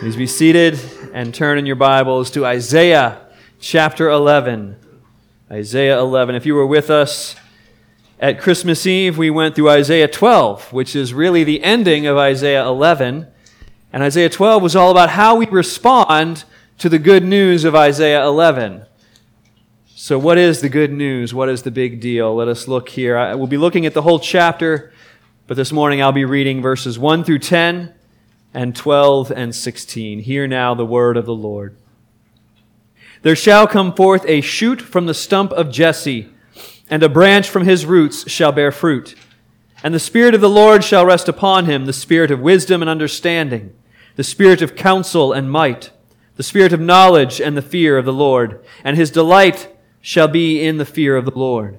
Please be seated and turn in your Bibles to Isaiah chapter 11. Isaiah 11. If you were with us at Christmas Eve, we went through Isaiah 12, which is really the ending of Isaiah 11. And Isaiah 12 was all about how we respond to the good news of Isaiah 11. So, what is the good news? What is the big deal? Let us look here. I, we'll be looking at the whole chapter, but this morning I'll be reading verses 1 through 10 and 12 and 16. Hear now the word of the Lord. There shall come forth a shoot from the stump of Jesse, and a branch from his roots shall bear fruit. And the Spirit of the Lord shall rest upon him, the Spirit of wisdom and understanding, the Spirit of counsel and might, the Spirit of knowledge and the fear of the Lord. And his delight shall be in the fear of the Lord.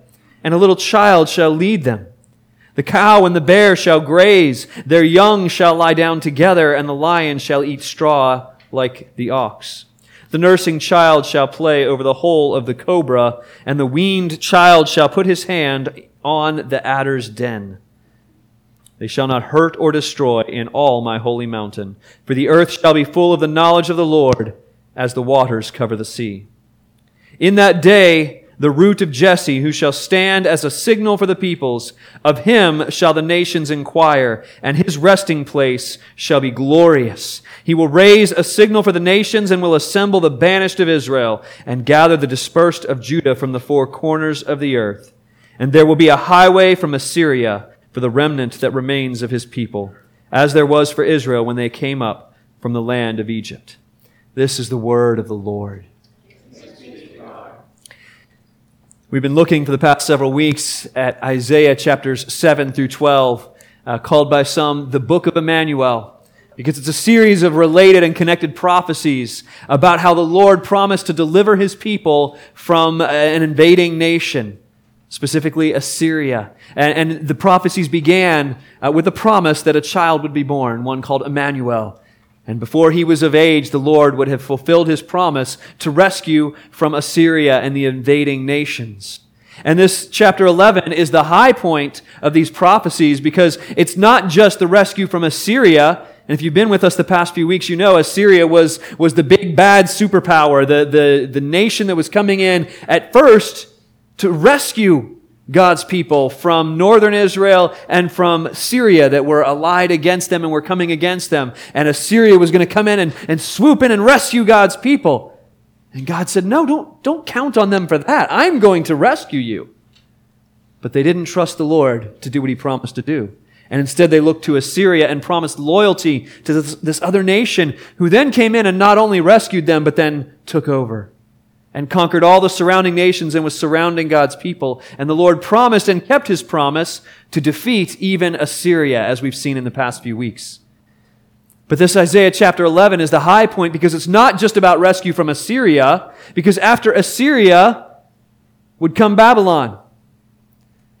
and a little child shall lead them. The cow and the bear shall graze, their young shall lie down together, and the lion shall eat straw like the ox. The nursing child shall play over the hole of the cobra, and the weaned child shall put his hand on the adder's den. They shall not hurt or destroy in all my holy mountain, for the earth shall be full of the knowledge of the Lord as the waters cover the sea. In that day, the root of Jesse, who shall stand as a signal for the peoples, of him shall the nations inquire, and his resting place shall be glorious. He will raise a signal for the nations and will assemble the banished of Israel and gather the dispersed of Judah from the four corners of the earth. And there will be a highway from Assyria for the remnant that remains of his people, as there was for Israel when they came up from the land of Egypt. This is the word of the Lord. We've been looking for the past several weeks at Isaiah chapters 7 through 12, uh, called by some the Book of Emmanuel, because it's a series of related and connected prophecies about how the Lord promised to deliver his people from an invading nation specifically Assyria. And, and the prophecies began uh, with the promise that a child would be born, one called Emmanuel. And before he was of age, the Lord would have fulfilled his promise to rescue from Assyria and the invading nations. And this chapter 11 is the high point of these prophecies because it's not just the rescue from Assyria. And if you've been with us the past few weeks, you know Assyria was, was the big bad superpower, the, the, the nation that was coming in at first to rescue God's people from northern Israel and from Syria that were allied against them and were coming against them. And Assyria was going to come in and, and swoop in and rescue God's people. And God said, No, don't, don't count on them for that. I'm going to rescue you. But they didn't trust the Lord to do what he promised to do. And instead, they looked to Assyria and promised loyalty to this, this other nation who then came in and not only rescued them, but then took over and conquered all the surrounding nations and was surrounding God's people. And the Lord promised and kept his promise to defeat even Assyria, as we've seen in the past few weeks. But this Isaiah chapter 11 is the high point because it's not just about rescue from Assyria, because after Assyria would come Babylon.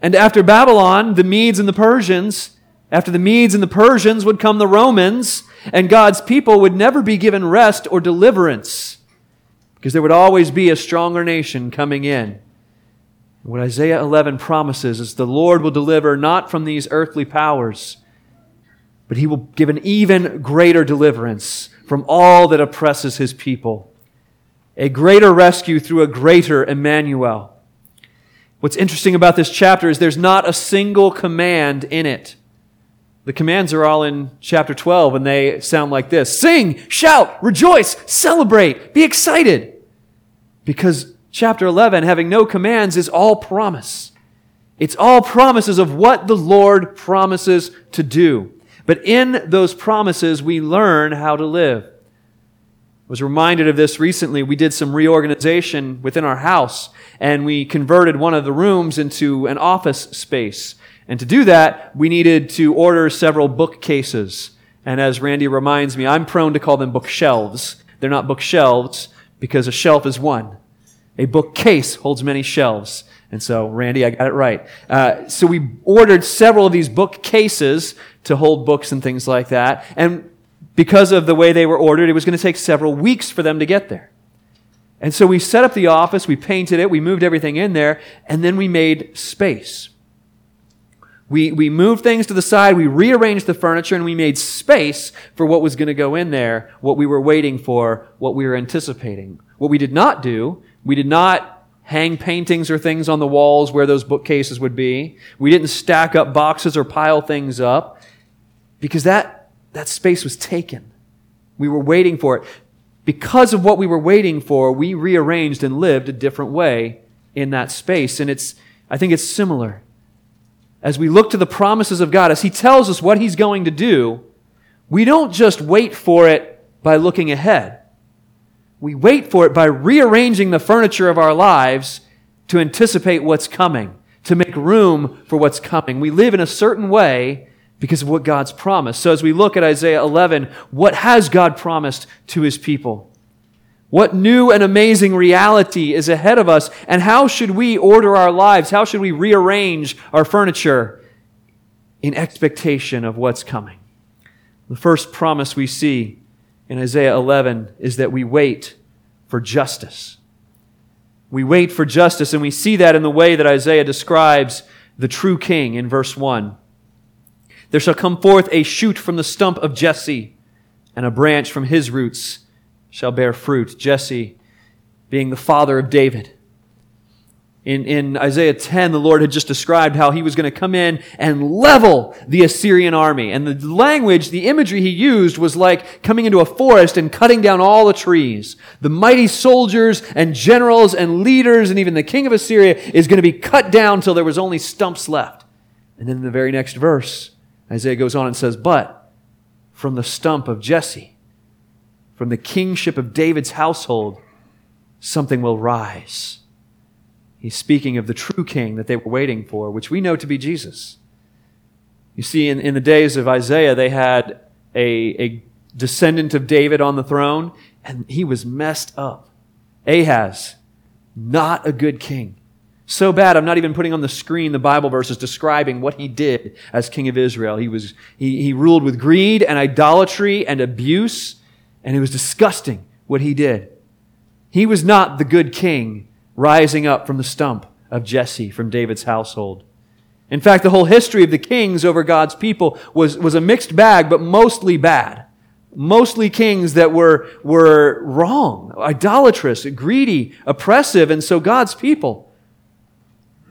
And after Babylon, the Medes and the Persians, after the Medes and the Persians would come the Romans, and God's people would never be given rest or deliverance because there would always be a stronger nation coming in. What Isaiah 11 promises is the Lord will deliver not from these earthly powers, but he will give an even greater deliverance from all that oppresses his people. A greater rescue through a greater Emmanuel. What's interesting about this chapter is there's not a single command in it. The commands are all in chapter 12 and they sound like this Sing, shout, rejoice, celebrate, be excited. Because chapter 11, having no commands, is all promise. It's all promises of what the Lord promises to do. But in those promises, we learn how to live. I was reminded of this recently. We did some reorganization within our house, and we converted one of the rooms into an office space. And to do that, we needed to order several bookcases. And as Randy reminds me, I'm prone to call them bookshelves. They're not bookshelves because a shelf is one. A bookcase holds many shelves. And so, Randy, I got it right. Uh, so we ordered several of these bookcases to hold books and things like that. And because of the way they were ordered, it was going to take several weeks for them to get there. And so we set up the office, we painted it, we moved everything in there, and then we made space. We, we moved things to the side, we rearranged the furniture, and we made space for what was going to go in there, what we were waiting for, what we were anticipating. What we did not do, we did not hang paintings or things on the walls where those bookcases would be. We didn't stack up boxes or pile things up because that, that space was taken. We were waiting for it because of what we were waiting for, we rearranged and lived a different way in that space. And it's, I think it's similar. As we look to the promises of God, as He tells us what He's going to do, we don't just wait for it by looking ahead. We wait for it by rearranging the furniture of our lives to anticipate what's coming, to make room for what's coming. We live in a certain way because of what God's promised. So as we look at Isaiah 11, what has God promised to his people? What new and amazing reality is ahead of us? And how should we order our lives? How should we rearrange our furniture in expectation of what's coming? The first promise we see in Isaiah 11 is that we wait for justice. We wait for justice, and we see that in the way that Isaiah describes the true king in verse 1. There shall come forth a shoot from the stump of Jesse, and a branch from his roots shall bear fruit. Jesse being the father of David. In, in Isaiah 10, the Lord had just described how he was going to come in and level the Assyrian army. And the language, the imagery he used was like coming into a forest and cutting down all the trees. The mighty soldiers and generals and leaders and even the king of Assyria is going to be cut down till there was only stumps left. And then in the very next verse, Isaiah goes on and says, But from the stump of Jesse, from the kingship of David's household, something will rise. He's speaking of the true king that they were waiting for, which we know to be Jesus. You see, in, in the days of Isaiah, they had a, a descendant of David on the throne, and he was messed up. Ahaz, not a good king. So bad, I'm not even putting on the screen the Bible verses describing what he did as king of Israel. He, was, he, he ruled with greed and idolatry and abuse, and it was disgusting what he did. He was not the good king rising up from the stump of Jesse from David's household. In fact, the whole history of the kings over God's people was, was a mixed bag, but mostly bad. Mostly kings that were, were wrong, idolatrous, greedy, oppressive, and so God's people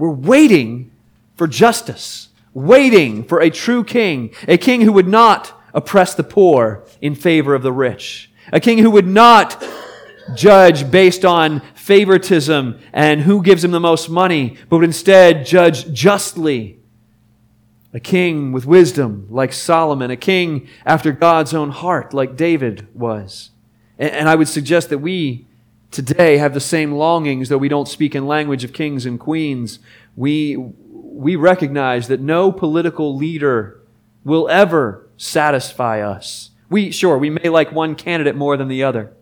we're waiting for justice, waiting for a true king, a king who would not oppress the poor in favor of the rich, a king who would not judge based on favoritism and who gives him the most money, but would instead judge justly. A king with wisdom like Solomon, a king after God's own heart like David was. And I would suggest that we today have the same longings, though we don't speak in language of kings and queens. We, we recognize that no political leader will ever satisfy us. We, sure, we may like one candidate more than the other,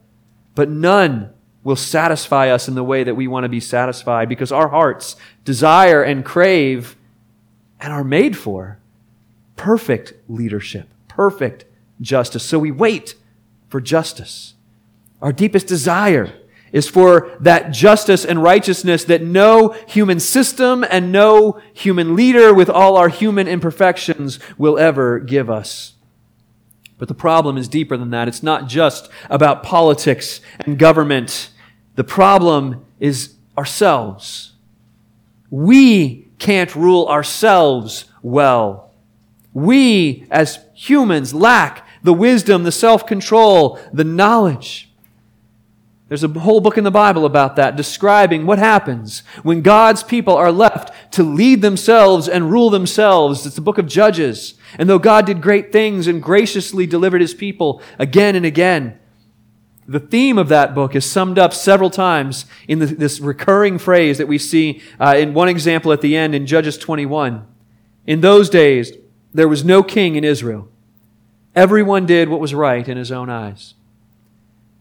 but none will satisfy us in the way that we want to be satisfied because our hearts desire and crave and are made for perfect leadership, perfect justice. So we wait for justice. Our deepest desire is for that justice and righteousness that no human system and no human leader with all our human imperfections will ever give us. But the problem is deeper than that. It's not just about politics and government. The problem is ourselves. We can't rule ourselves well. We, as humans, lack the wisdom, the self-control, the knowledge. There's a whole book in the Bible about that, describing what happens when God's people are left to lead themselves and rule themselves. It's the book of Judges. And though God did great things and graciously delivered his people again and again, the theme of that book is summed up several times in this recurring phrase that we see uh, in one example at the end in Judges 21. In those days, there was no king in Israel. Everyone did what was right in his own eyes.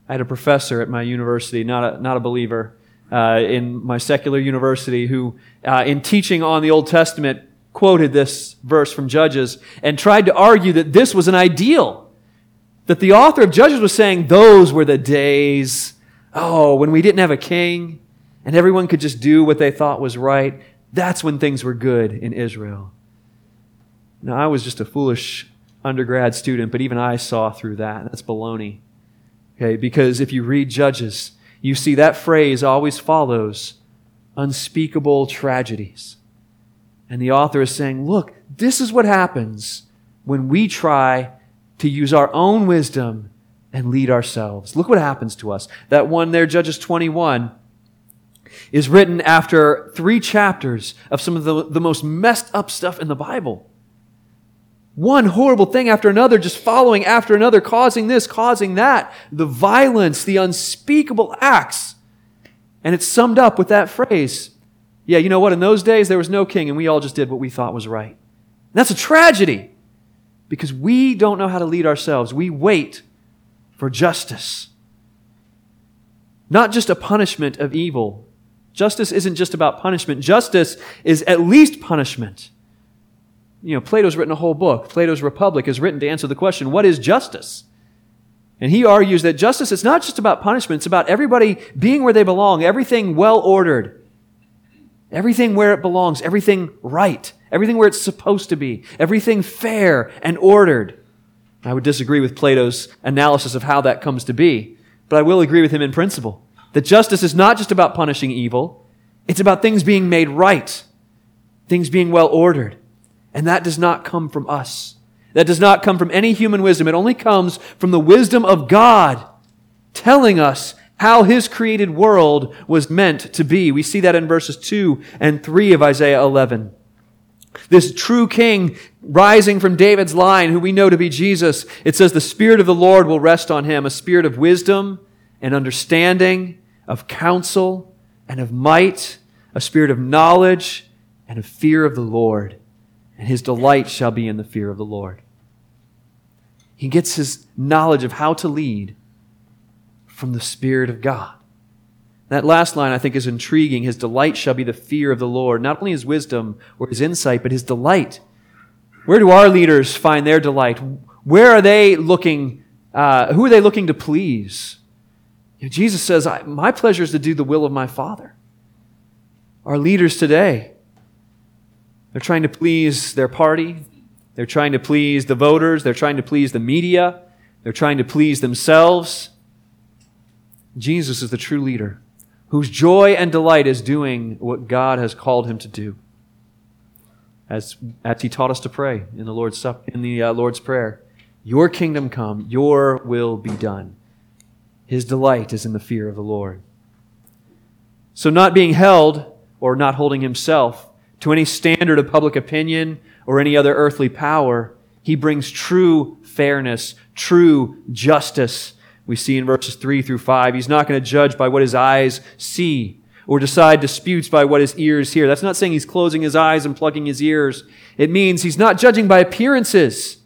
I had a professor at my university, not a, not a believer, uh, in my secular university, who, uh, in teaching on the Old Testament, quoted this verse from Judges and tried to argue that this was an ideal. That the author of Judges was saying those were the days, oh, when we didn't have a king and everyone could just do what they thought was right. That's when things were good in Israel. Now, I was just a foolish undergrad student, but even I saw through that. That's baloney. Okay, because if you read Judges, you see that phrase always follows unspeakable tragedies. And the author is saying, look, this is what happens when we try to use our own wisdom and lead ourselves. Look what happens to us. That one there, Judges 21, is written after three chapters of some of the, the most messed up stuff in the Bible. One horrible thing after another, just following after another, causing this, causing that. The violence, the unspeakable acts. And it's summed up with that phrase. Yeah, you know what? In those days, there was no king, and we all just did what we thought was right. And that's a tragedy because we don't know how to lead ourselves. We wait for justice. Not just a punishment of evil. Justice isn't just about punishment. Justice is at least punishment you know, Plato's written a whole book. Plato's Republic is written to answer the question, what is justice? And he argues that justice is not just about punishment, it's about everybody being where they belong, everything well ordered, everything where it belongs, everything right, everything where it's supposed to be, everything fair and ordered. I would disagree with Plato's analysis of how that comes to be, but I will agree with him in principle that justice is not just about punishing evil, it's about things being made right, things being well ordered. And that does not come from us. That does not come from any human wisdom. It only comes from the wisdom of God telling us how his created world was meant to be. We see that in verses 2 and 3 of Isaiah 11. This true king rising from David's line, who we know to be Jesus, it says the Spirit of the Lord will rest on him, a spirit of wisdom and understanding, of counsel and of might, a spirit of knowledge and of fear of the Lord and his delight shall be in the fear of the Lord. He gets his knowledge of how to lead from the Spirit of God. That last line I think is intriguing. His delight shall be the fear of the Lord. Not only his wisdom or his insight, but his delight. Where do our leaders find their delight? Where are they looking? Uh, who are they looking to please? You know, Jesus says, My pleasure is to do the will of my Father. Our leaders today, they're trying to please their party. They're trying to please the voters. They're trying to please the media. They're trying to please themselves. Jesus is the true leader whose joy and delight is doing what God has called him to do. As, as he taught us to pray in the Lord's, in the uh, Lord's Prayer Your kingdom come, your will be done. His delight is in the fear of the Lord. So, not being held or not holding himself to any standard of public opinion or any other earthly power. He brings true fairness, true justice. We see in verses 3 through 5. He's not going to judge by what his eyes see or decide disputes by what his ears hear. That's not saying he's closing his eyes and plugging his ears. It means he's not judging by appearances.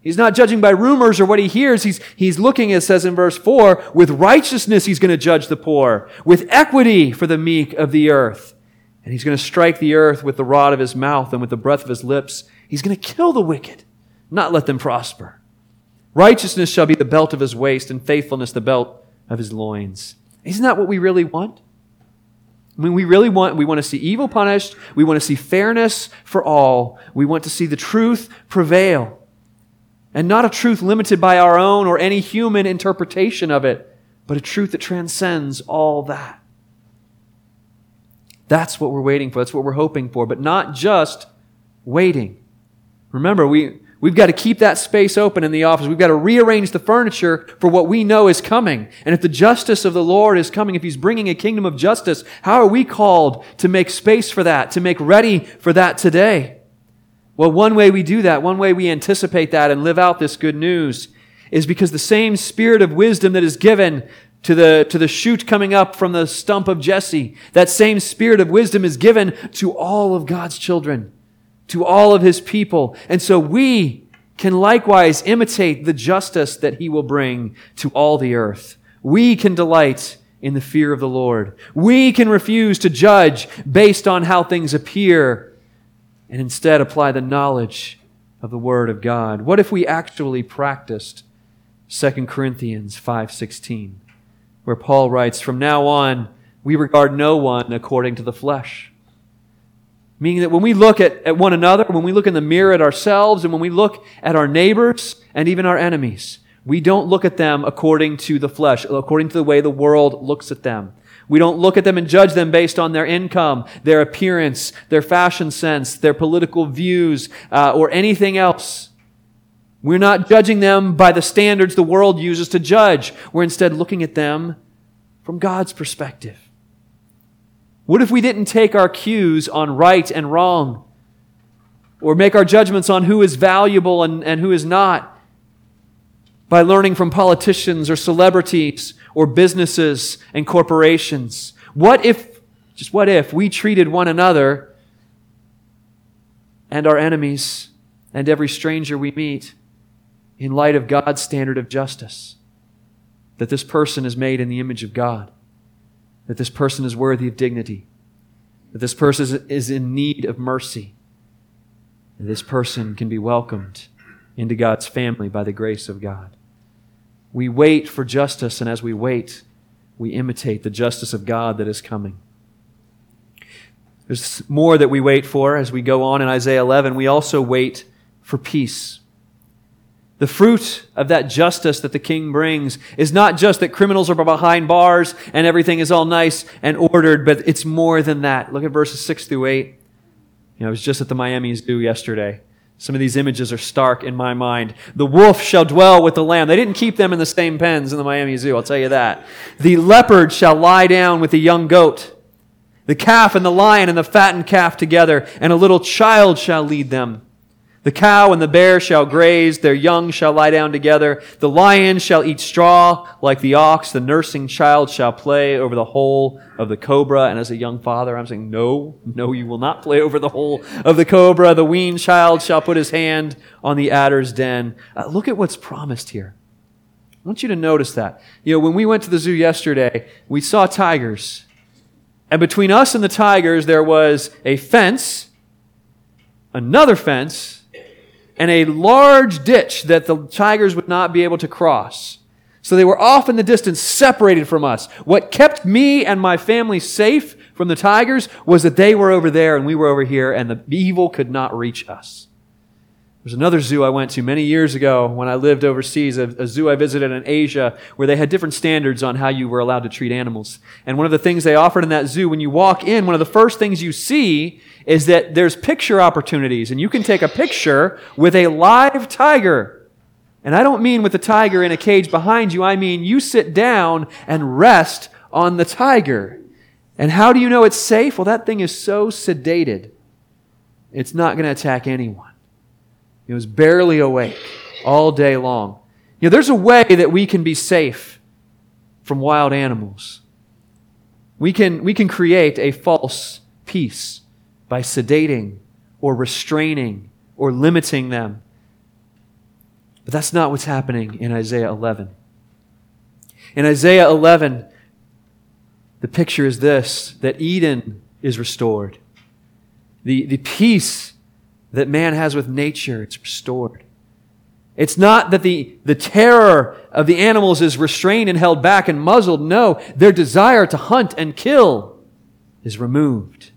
He's not judging by rumors or what he hears. He's, he's looking, it says in verse 4, with righteousness he's going to judge the poor, with equity for the meek of the earth. And he's going to strike the earth with the rod of his mouth and with the breath of his lips. He's going to kill the wicked, not let them prosper. Righteousness shall be the belt of his waist, and faithfulness the belt of his loins. Isn't that what we really want? I mean, we really want, we want to see evil punished. We want to see fairness for all. We want to see the truth prevail. And not a truth limited by our own or any human interpretation of it, but a truth that transcends all that. That's what we're waiting for. That's what we're hoping for, but not just waiting. Remember, we, we've got to keep that space open in the office. We've got to rearrange the furniture for what we know is coming. And if the justice of the Lord is coming, if He's bringing a kingdom of justice, how are we called to make space for that, to make ready for that today? Well, one way we do that, one way we anticipate that and live out this good news is because the same spirit of wisdom that is given to the, to the shoot coming up from the stump of Jesse. That same spirit of wisdom is given to all of God's children, to all of his people. And so we can likewise imitate the justice that he will bring to all the earth. We can delight in the fear of the Lord. We can refuse to judge based on how things appear and instead apply the knowledge of the word of God. What if we actually practiced 2 Corinthians 5:16 where Paul writes from now on we regard no one according to the flesh. Meaning that when we look at, at one another, when we look in the mirror at ourselves, and when we look at our neighbors and even our enemies, we don't look at them according to the flesh, according to the way the world looks at them. We don't look at them and judge them based on their income, their appearance, their fashion sense, their political views, uh, or anything else. We're not judging them by the standards the world uses to judge. We're instead looking at them from God's perspective. What if we didn't take our cues on right and wrong? Or make our judgments on who is valuable and, and who is not by learning from politicians or celebrities or businesses and corporations? What if, just what if, we treated one another and our enemies and every stranger we meet in light of God's standard of justice? That this person is made in the image of God that this person is worthy of dignity, that this person is in need of mercy, and this person can be welcomed into God's family by the grace of God. We wait for justice, and as we wait, we imitate the justice of God that is coming. There's more that we wait for as we go on in Isaiah 11. We also wait for peace. The fruit of that justice that the king brings is not just that criminals are behind bars and everything is all nice and ordered, but it's more than that. Look at verses 6 through 8. You know, I was just at the Miami Zoo yesterday. Some of these images are stark in my mind. The wolf shall dwell with the lamb. They didn't keep them in the same pens in the Miami Zoo, I'll tell you that. The leopard shall lie down with the young goat. The calf and the lion and the fattened calf together, and a little child shall lead them. The cow and the bear shall graze, their young shall lie down together. The lion shall eat straw like the ox, the nursing child shall play over the hole of the cobra. And as a young father, I'm saying, no, no, you will not play over the hole of the cobra. The weaned child shall put his hand on the adder's den. Uh, look at what's promised here. I want you to notice that. You know, when we went to the zoo yesterday, we saw tigers. And between us and the tigers, there was a fence, another fence, and a large ditch that the tigers would not be able to cross. So they were off in the distance, separated from us. What kept me and my family safe from the tigers was that they were over there and we were over here, and the evil could not reach us. There's another zoo I went to many years ago when I lived overseas, a, a, zoo I visited in Asia, where they had different standards on how you were allowed to treat animals. And one of the things they offered in that zoo, when you walk in, one of the first things you see is that there's picture opportunities, and you can take a picture with a live tiger. And I don't mean with the tiger in a cage behind you, I mean you sit down and rest on the tiger. And how do you know it's safe? Well, that thing is so sedated, it's not going to attack anyone. He was barely awake all day long. You know, there's a way that we can be safe from wild animals. We can, we can create a false peace by sedating or restraining or limiting them. But that's not what's happening in Isaiah 11. In Isaiah 11, the picture is this that Eden is restored. The, the peace that man has with nature, it's restored. It's not that the, the terror of the animals is restrained and held back and muzzled. No, their desire to hunt and kill is removed.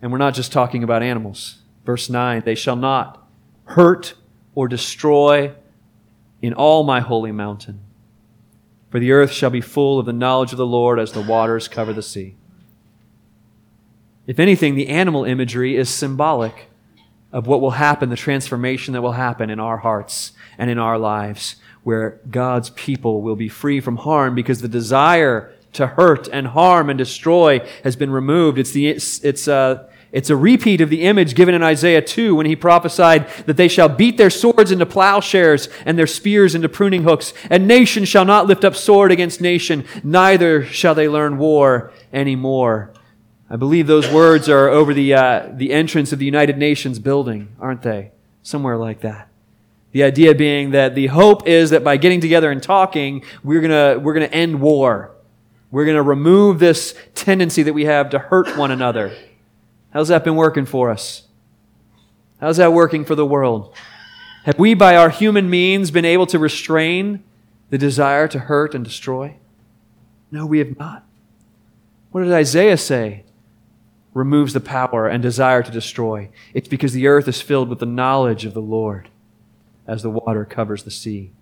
And we're not just talking about animals. Verse 9 they shall not hurt or destroy in all my holy mountain. For the earth shall be full of the knowledge of the Lord as the waters cover the sea. If anything, the animal imagery is symbolic of what will happen, the transformation that will happen in our hearts and in our lives, where God's people will be free from harm because the desire to hurt and harm and destroy has been removed. It's, the, it's, it's, uh, it's a repeat of the image given in Isaiah 2 when he prophesied that they shall beat their swords into plowshares and their spears into pruning hooks, and nation shall not lift up sword against nation, neither shall they learn war anymore. I believe those words are over the, uh, the entrance of the United Nations building, aren't they? somewhere like that. The idea being that the hope is that by getting together and talking, we're gonna, we're to end war. We're to remove this tendency that we have to hurt one another. How's that been working for us? How's that working for the world? Have we, by our human means, been able to restrain the desire to hurt and destroy? No, we have not. What did Isaiah say? Removes the power and desire to destroy. It's because the earth is filled with the knowledge of the Lord as the water covers the sea.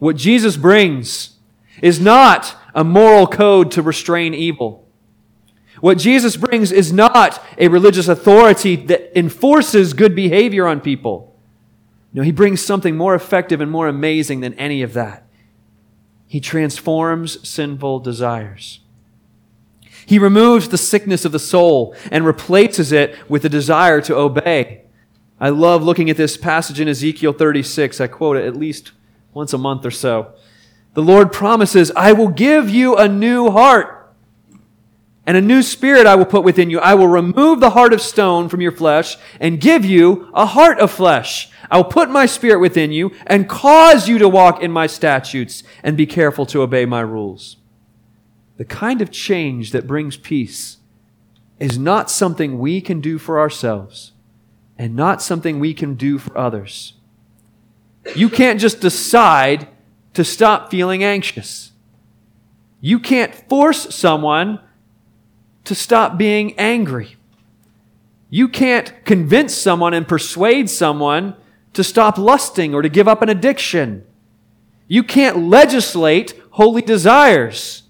What Jesus brings is not a moral code to restrain evil. What Jesus brings is not a religious authority that enforces good behavior on people. No, he brings something more effective and more amazing than any of that. He transforms sinful desires. He removes the sickness of the soul and replaces it with the desire to obey. I love looking at this passage in Ezekiel 36. I quote it at least once a month or so. The Lord promises, I will give you a new heart and a new spirit I will put within you. I will remove the heart of stone from your flesh and give you a heart of flesh. I will put my spirit within you and cause you to walk in my statutes and be careful to obey my rules. The kind of change that brings peace is not something we can do for ourselves and not something we can do for others. You can't just decide to stop feeling anxious. You can't force someone to stop being angry. You can't convince someone and persuade someone to stop lusting or to give up an addiction. You can't legislate holy desires.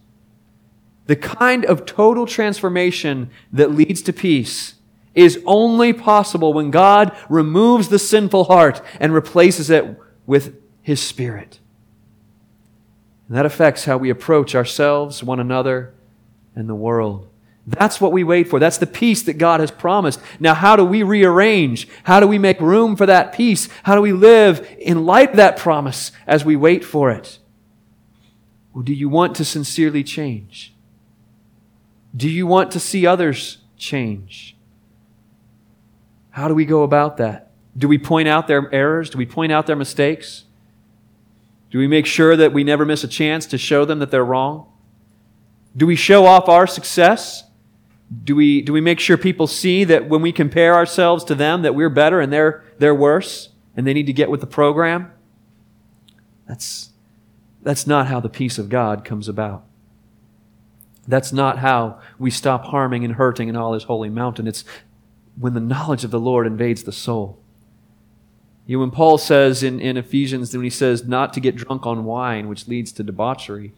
The kind of total transformation that leads to peace is only possible when God removes the sinful heart and replaces it with His Spirit. And that affects how we approach ourselves, one another, and the world. That's what we wait for. That's the peace that God has promised. Now, how do we rearrange? How do we make room for that peace? How do we live in light of that promise as we wait for it? Or do you want to sincerely change? Do you want to see others change? How do we go about that? Do we point out their errors? Do we point out their mistakes? Do we make sure that we never miss a chance to show them that they're wrong? Do we show off our success? Do we, do we make sure people see that when we compare ourselves to them that we're better and they're, they're worse and they need to get with the program? That's, that's not how the peace of God comes about. That's not how we stop harming and hurting in all his holy mountain. It's when the knowledge of the Lord invades the soul. You know, when Paul says in, in Ephesians, when he says not to get drunk on wine, which leads to debauchery,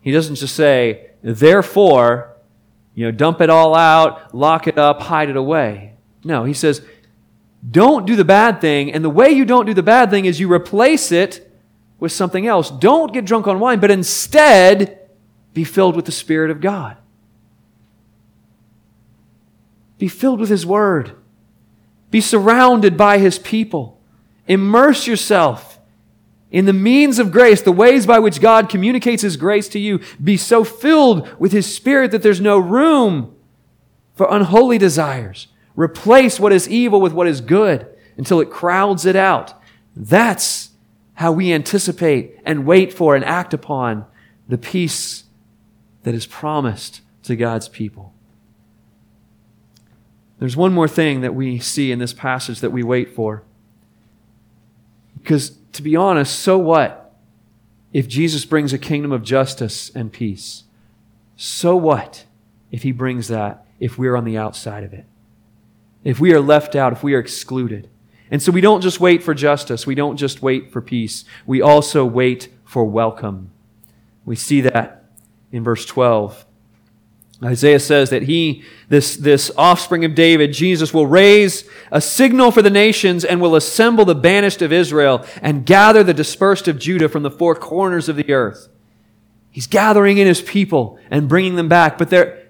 he doesn't just say, therefore, you know, dump it all out, lock it up, hide it away. No, he says, don't do the bad thing, and the way you don't do the bad thing is you replace it with something else. Don't get drunk on wine, but instead be filled with the Spirit of God. Be filled with His Word. Be surrounded by His people. Immerse yourself in the means of grace, the ways by which God communicates His grace to you. Be so filled with His Spirit that there's no room for unholy desires. Replace what is evil with what is good until it crowds it out. That's how we anticipate and wait for and act upon the peace that is promised to God's people. There's one more thing that we see in this passage that we wait for. Because, to be honest, so what if Jesus brings a kingdom of justice and peace? So what if he brings that if we're on the outside of it? If we are left out, if we are excluded. And so we don't just wait for justice, we don't just wait for peace, we also wait for welcome. We see that in verse 12. Isaiah says that he, this, this offspring of David, Jesus, will raise a signal for the nations and will assemble the banished of Israel and gather the dispersed of Judah from the four corners of the earth. He's gathering in his people and bringing them back, but they're,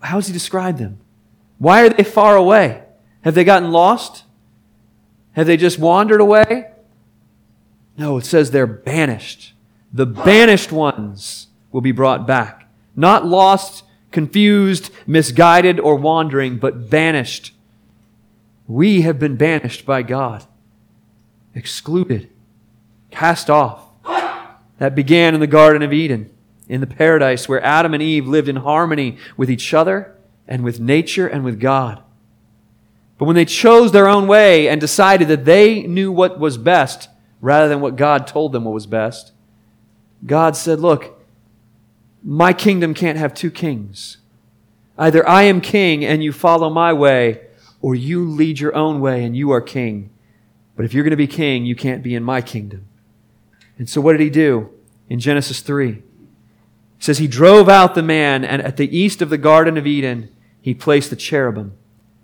how does he describe them? Why are they far away? Have they gotten lost? Have they just wandered away? No, it says they're banished. The banished ones will be brought back. Not lost confused, misguided, or wandering, but banished. We have been banished by God. excluded, cast off. That began in the Garden of Eden, in the paradise where Adam and Eve lived in harmony with each other and with nature and with God. But when they chose their own way and decided that they knew what was best rather than what God told them what was best, God said, Look, my kingdom can't have two kings. Either I am king and you follow my way, or you lead your own way and you are king. But if you're going to be king, you can't be in my kingdom. And so what did he do in Genesis 3? It says he drove out the man, and at the east of the Garden of Eden, he placed the cherubim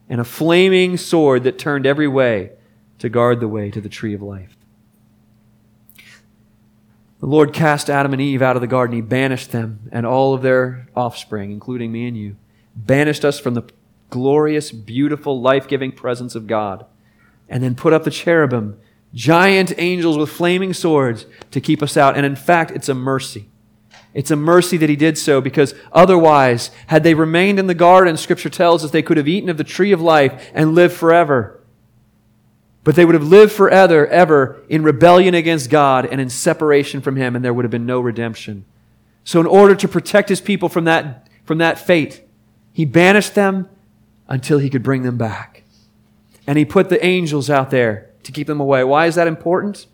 and a flaming sword that turned every way to guard the way to the tree of life. The Lord cast Adam and Eve out of the garden. He banished them and all of their offspring, including me and you, banished us from the glorious, beautiful, life giving presence of God, and then put up the cherubim, giant angels with flaming swords, to keep us out. And in fact, it's a mercy. It's a mercy that he did so because otherwise, had they remained in the garden, scripture tells us they could have eaten of the tree of life and lived forever. But they would have lived forever, ever in rebellion against God and in separation from Him, and there would have been no redemption. So, in order to protect His people from that, from that fate, He banished them until He could bring them back. And He put the angels out there to keep them away. Why is that important?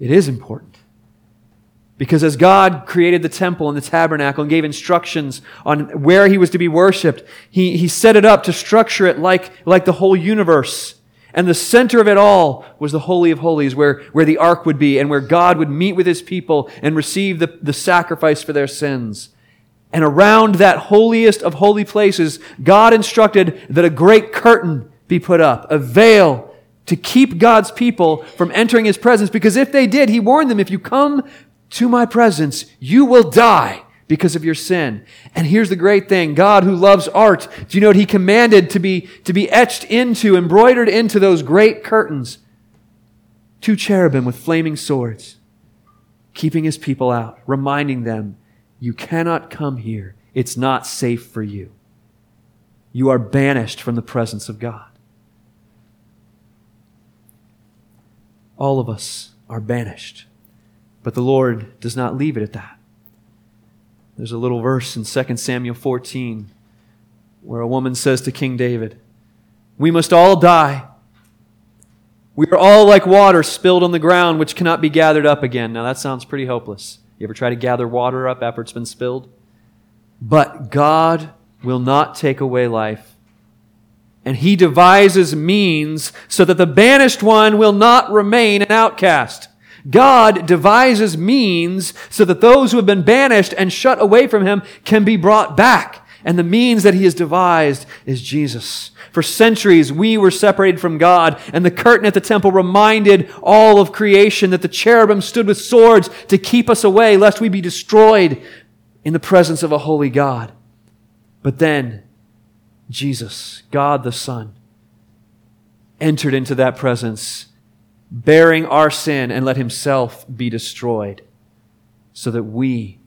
It is important. Because as God created the temple and the tabernacle and gave instructions on where he was to be worshiped, he, he set it up to structure it like, like the whole universe. And the center of it all was the Holy of Holies, where, where the ark would be and where God would meet with his people and receive the, the sacrifice for their sins. And around that holiest of holy places, God instructed that a great curtain be put up, a veil to keep God's people from entering his presence. Because if they did, he warned them, if you come to my presence, you will die because of your sin. And here's the great thing. God who loves art, do you know what he commanded to be, to be etched into, embroidered into those great curtains? Two cherubim with flaming swords, keeping his people out, reminding them, you cannot come here. It's not safe for you. You are banished from the presence of God. All of us are banished. But the Lord does not leave it at that. There's a little verse in 2 Samuel 14 where a woman says to King David, We must all die. We are all like water spilled on the ground, which cannot be gathered up again. Now, that sounds pretty hopeless. You ever try to gather water up after it's been spilled? But God will not take away life. And he devises means so that the banished one will not remain an outcast. God devises means so that those who have been banished and shut away from him can be brought back. And the means that he has devised is Jesus. For centuries, we were separated from God, and the curtain at the temple reminded all of creation that the cherubim stood with swords to keep us away, lest we be destroyed in the presence of a holy God. But then, Jesus, God the Son, entered into that presence bearing our sin and let himself be destroyed so that we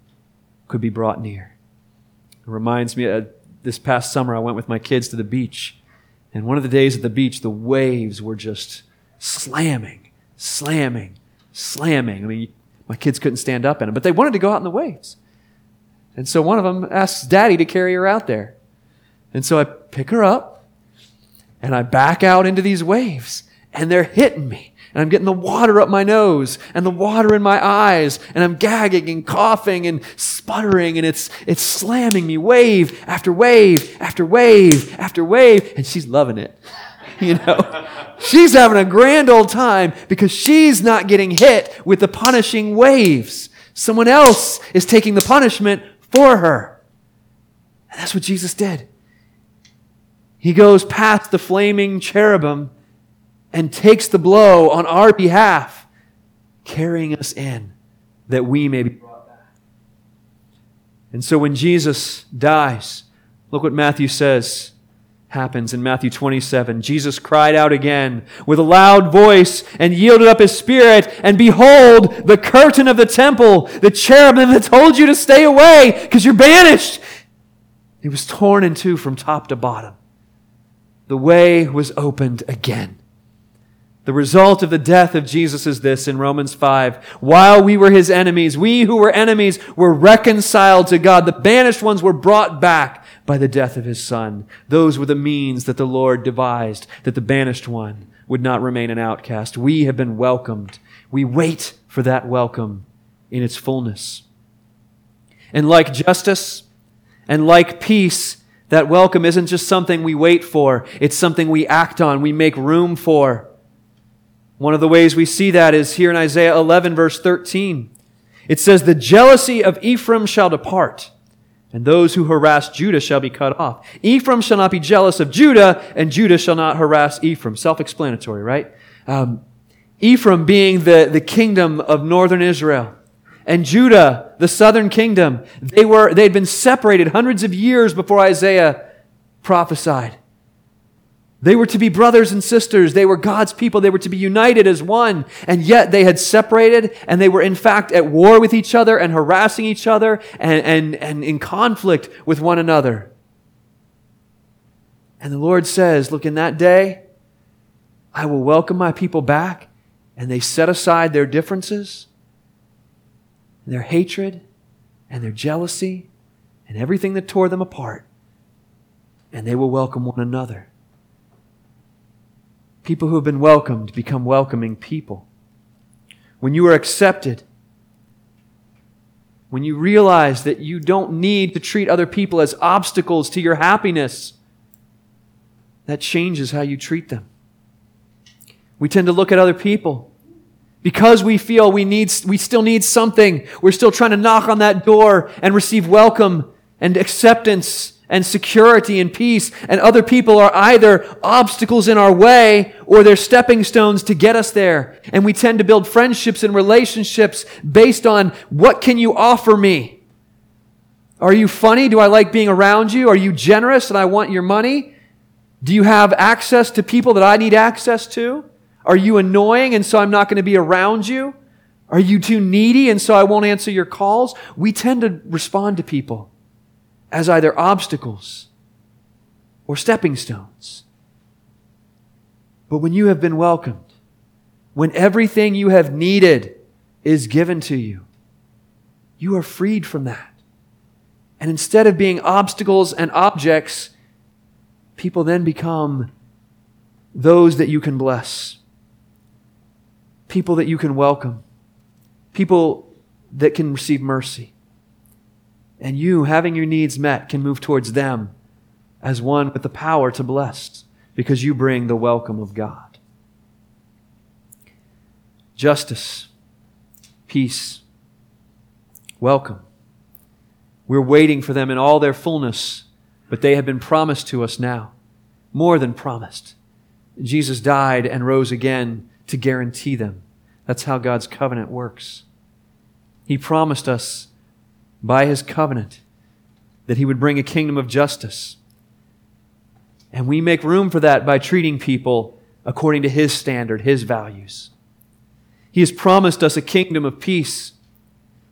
could be brought near. It reminds me, uh, this past summer, I went with my kids to the beach. And one of the days at the beach, the waves were just slamming, slamming, slamming. I mean, my kids couldn't stand up in them, but they wanted to go out in the waves. And so one of them asks daddy to carry her out there. And so I pick her up and I back out into these waves and they're hitting me and I'm getting the water up my nose and the water in my eyes and I'm gagging and coughing and sputtering and it's, it's slamming me wave after wave after wave after wave and she's loving it. You know, she's having a grand old time because she's not getting hit with the punishing waves. Someone else is taking the punishment for her. And that's what Jesus did. He goes past the flaming cherubim and takes the blow on our behalf, carrying us in that we may be brought back. And so when Jesus dies, look what Matthew says happens in Matthew 27. Jesus cried out again with a loud voice and yielded up his spirit. And behold, the curtain of the temple, the cherubim that told you to stay away because you're banished, it was torn in two from top to bottom. The way was opened again. The result of the death of Jesus is this in Romans 5. While we were his enemies, we who were enemies were reconciled to God. The banished ones were brought back by the death of his son. Those were the means that the Lord devised that the banished one would not remain an outcast. We have been welcomed. We wait for that welcome in its fullness. And like justice and like peace, that welcome isn't just something we wait for. It's something we act on. We make room for. One of the ways we see that is here in Isaiah 11, verse 13. It says, The jealousy of Ephraim shall depart, and those who harass Judah shall be cut off. Ephraim shall not be jealous of Judah, and Judah shall not harass Ephraim. Self explanatory, right? Um, Ephraim being the, the kingdom of northern Israel, and Judah, the southern kingdom, they were, they had been separated hundreds of years before Isaiah prophesied. They were to be brothers and sisters. They were God's people. They were to be united as one. And yet they had separated and they were in fact at war with each other and harassing each other and, and, and in conflict with one another. And the Lord says, look, in that day, I will welcome my people back and they set aside their differences, their hatred, and their jealousy and everything that tore them apart. And they will welcome one another. People who have been welcomed become welcoming people. When you are accepted, when you realize that you don't need to treat other people as obstacles to your happiness, that changes how you treat them. We tend to look at other people because we feel we need we still need something. We're still trying to knock on that door and receive welcome and acceptance and security and peace, and other people are either obstacles in our way or they're stepping stones to get us there. And we tend to build friendships and relationships based on what can you offer me? Are you funny? Do I like being around you? Are you generous and I want your money? Do you have access to people that I need access to? Are you annoying and so I'm not going to be around you? Are you too needy and so I won't answer your calls? We tend to respond to people as either obstacles or stepping stones. But when you have been welcomed, when everything you have needed is given to you, you are freed from that. And instead of being obstacles and objects, people then become those that you can bless, people that you can welcome, people that can receive mercy. And you, having your needs met, can move towards them as one with the power to bless because you bring the welcome of God. Justice, peace, welcome. We're waiting for them in all their fullness, but they have been promised to us now, more than promised. Jesus died and rose again to guarantee them. That's how God's covenant works. He promised us by his covenant that he would bring a kingdom of justice. And we make room for that by treating people according to his standard, his values. He has promised us a kingdom of peace.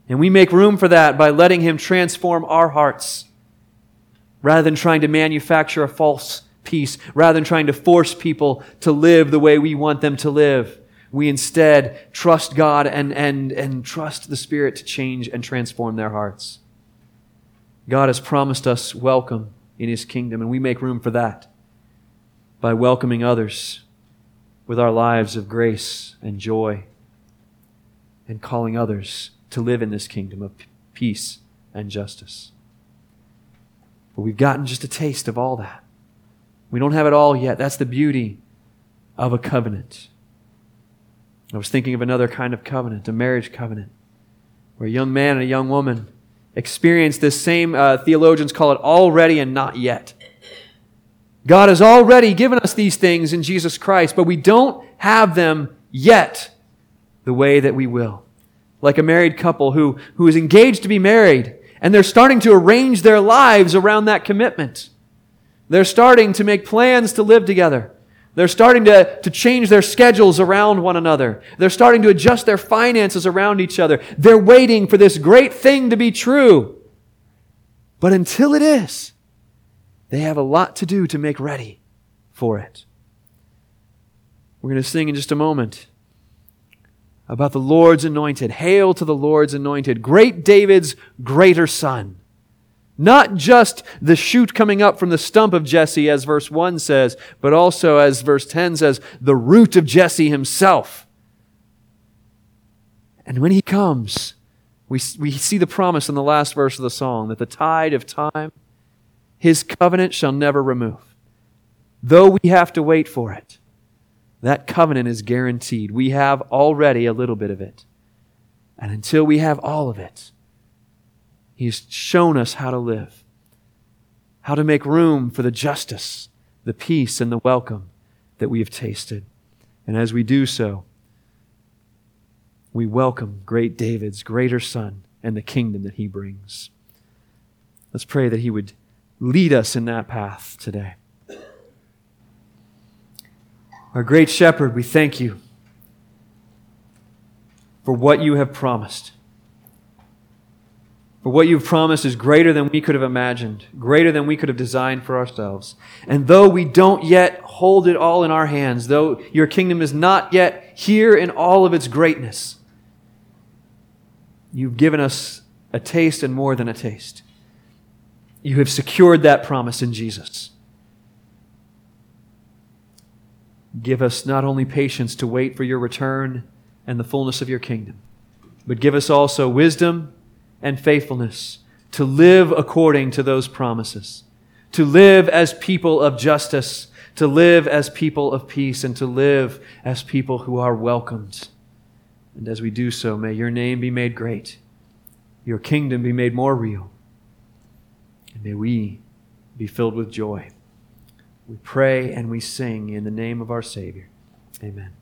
And we make room for that by letting him transform our hearts rather than trying to manufacture a false peace, rather than trying to force people to live the way we want them to live. We instead trust God and, and, and trust the Spirit to change and transform their hearts. God has promised us welcome in His kingdom, and we make room for that by welcoming others with our lives of grace and joy and calling others to live in this kingdom of peace and justice. But we've gotten just a taste of all that. We don't have it all yet. That's the beauty of a covenant. I was thinking of another kind of covenant, a marriage covenant, where a young man and a young woman experience this same, uh, theologians call it already and not yet. God has already given us these things in Jesus Christ, but we don't have them yet the way that we will. Like a married couple who, who is engaged to be married, and they're starting to arrange their lives around that commitment. They're starting to make plans to live together. They're starting to, to change their schedules around one another. They're starting to adjust their finances around each other. They're waiting for this great thing to be true. But until it is, they have a lot to do to make ready for it. We're going to sing in just a moment about the Lord's anointed. Hail to the Lord's anointed. Great David's greater son. Not just the shoot coming up from the stump of Jesse, as verse 1 says, but also, as verse 10 says, the root of Jesse himself. And when he comes, we, we see the promise in the last verse of the song that the tide of time, his covenant shall never remove. Though we have to wait for it, that covenant is guaranteed. We have already a little bit of it. And until we have all of it, He's shown us how to live, how to make room for the justice, the peace, and the welcome that we have tasted. And as we do so, we welcome great David's greater son and the kingdom that he brings. Let's pray that he would lead us in that path today. Our great shepherd, we thank you for what you have promised. For what you've promised is greater than we could have imagined, greater than we could have designed for ourselves. And though we don't yet hold it all in our hands, though your kingdom is not yet here in all of its greatness, you've given us a taste and more than a taste. You have secured that promise in Jesus. Give us not only patience to wait for your return and the fullness of your kingdom, but give us also wisdom and faithfulness to live according to those promises, to live as people of justice, to live as people of peace, and to live as people who are welcomed. And as we do so, may your name be made great, your kingdom be made more real, and may we be filled with joy. We pray and we sing in the name of our Savior. Amen.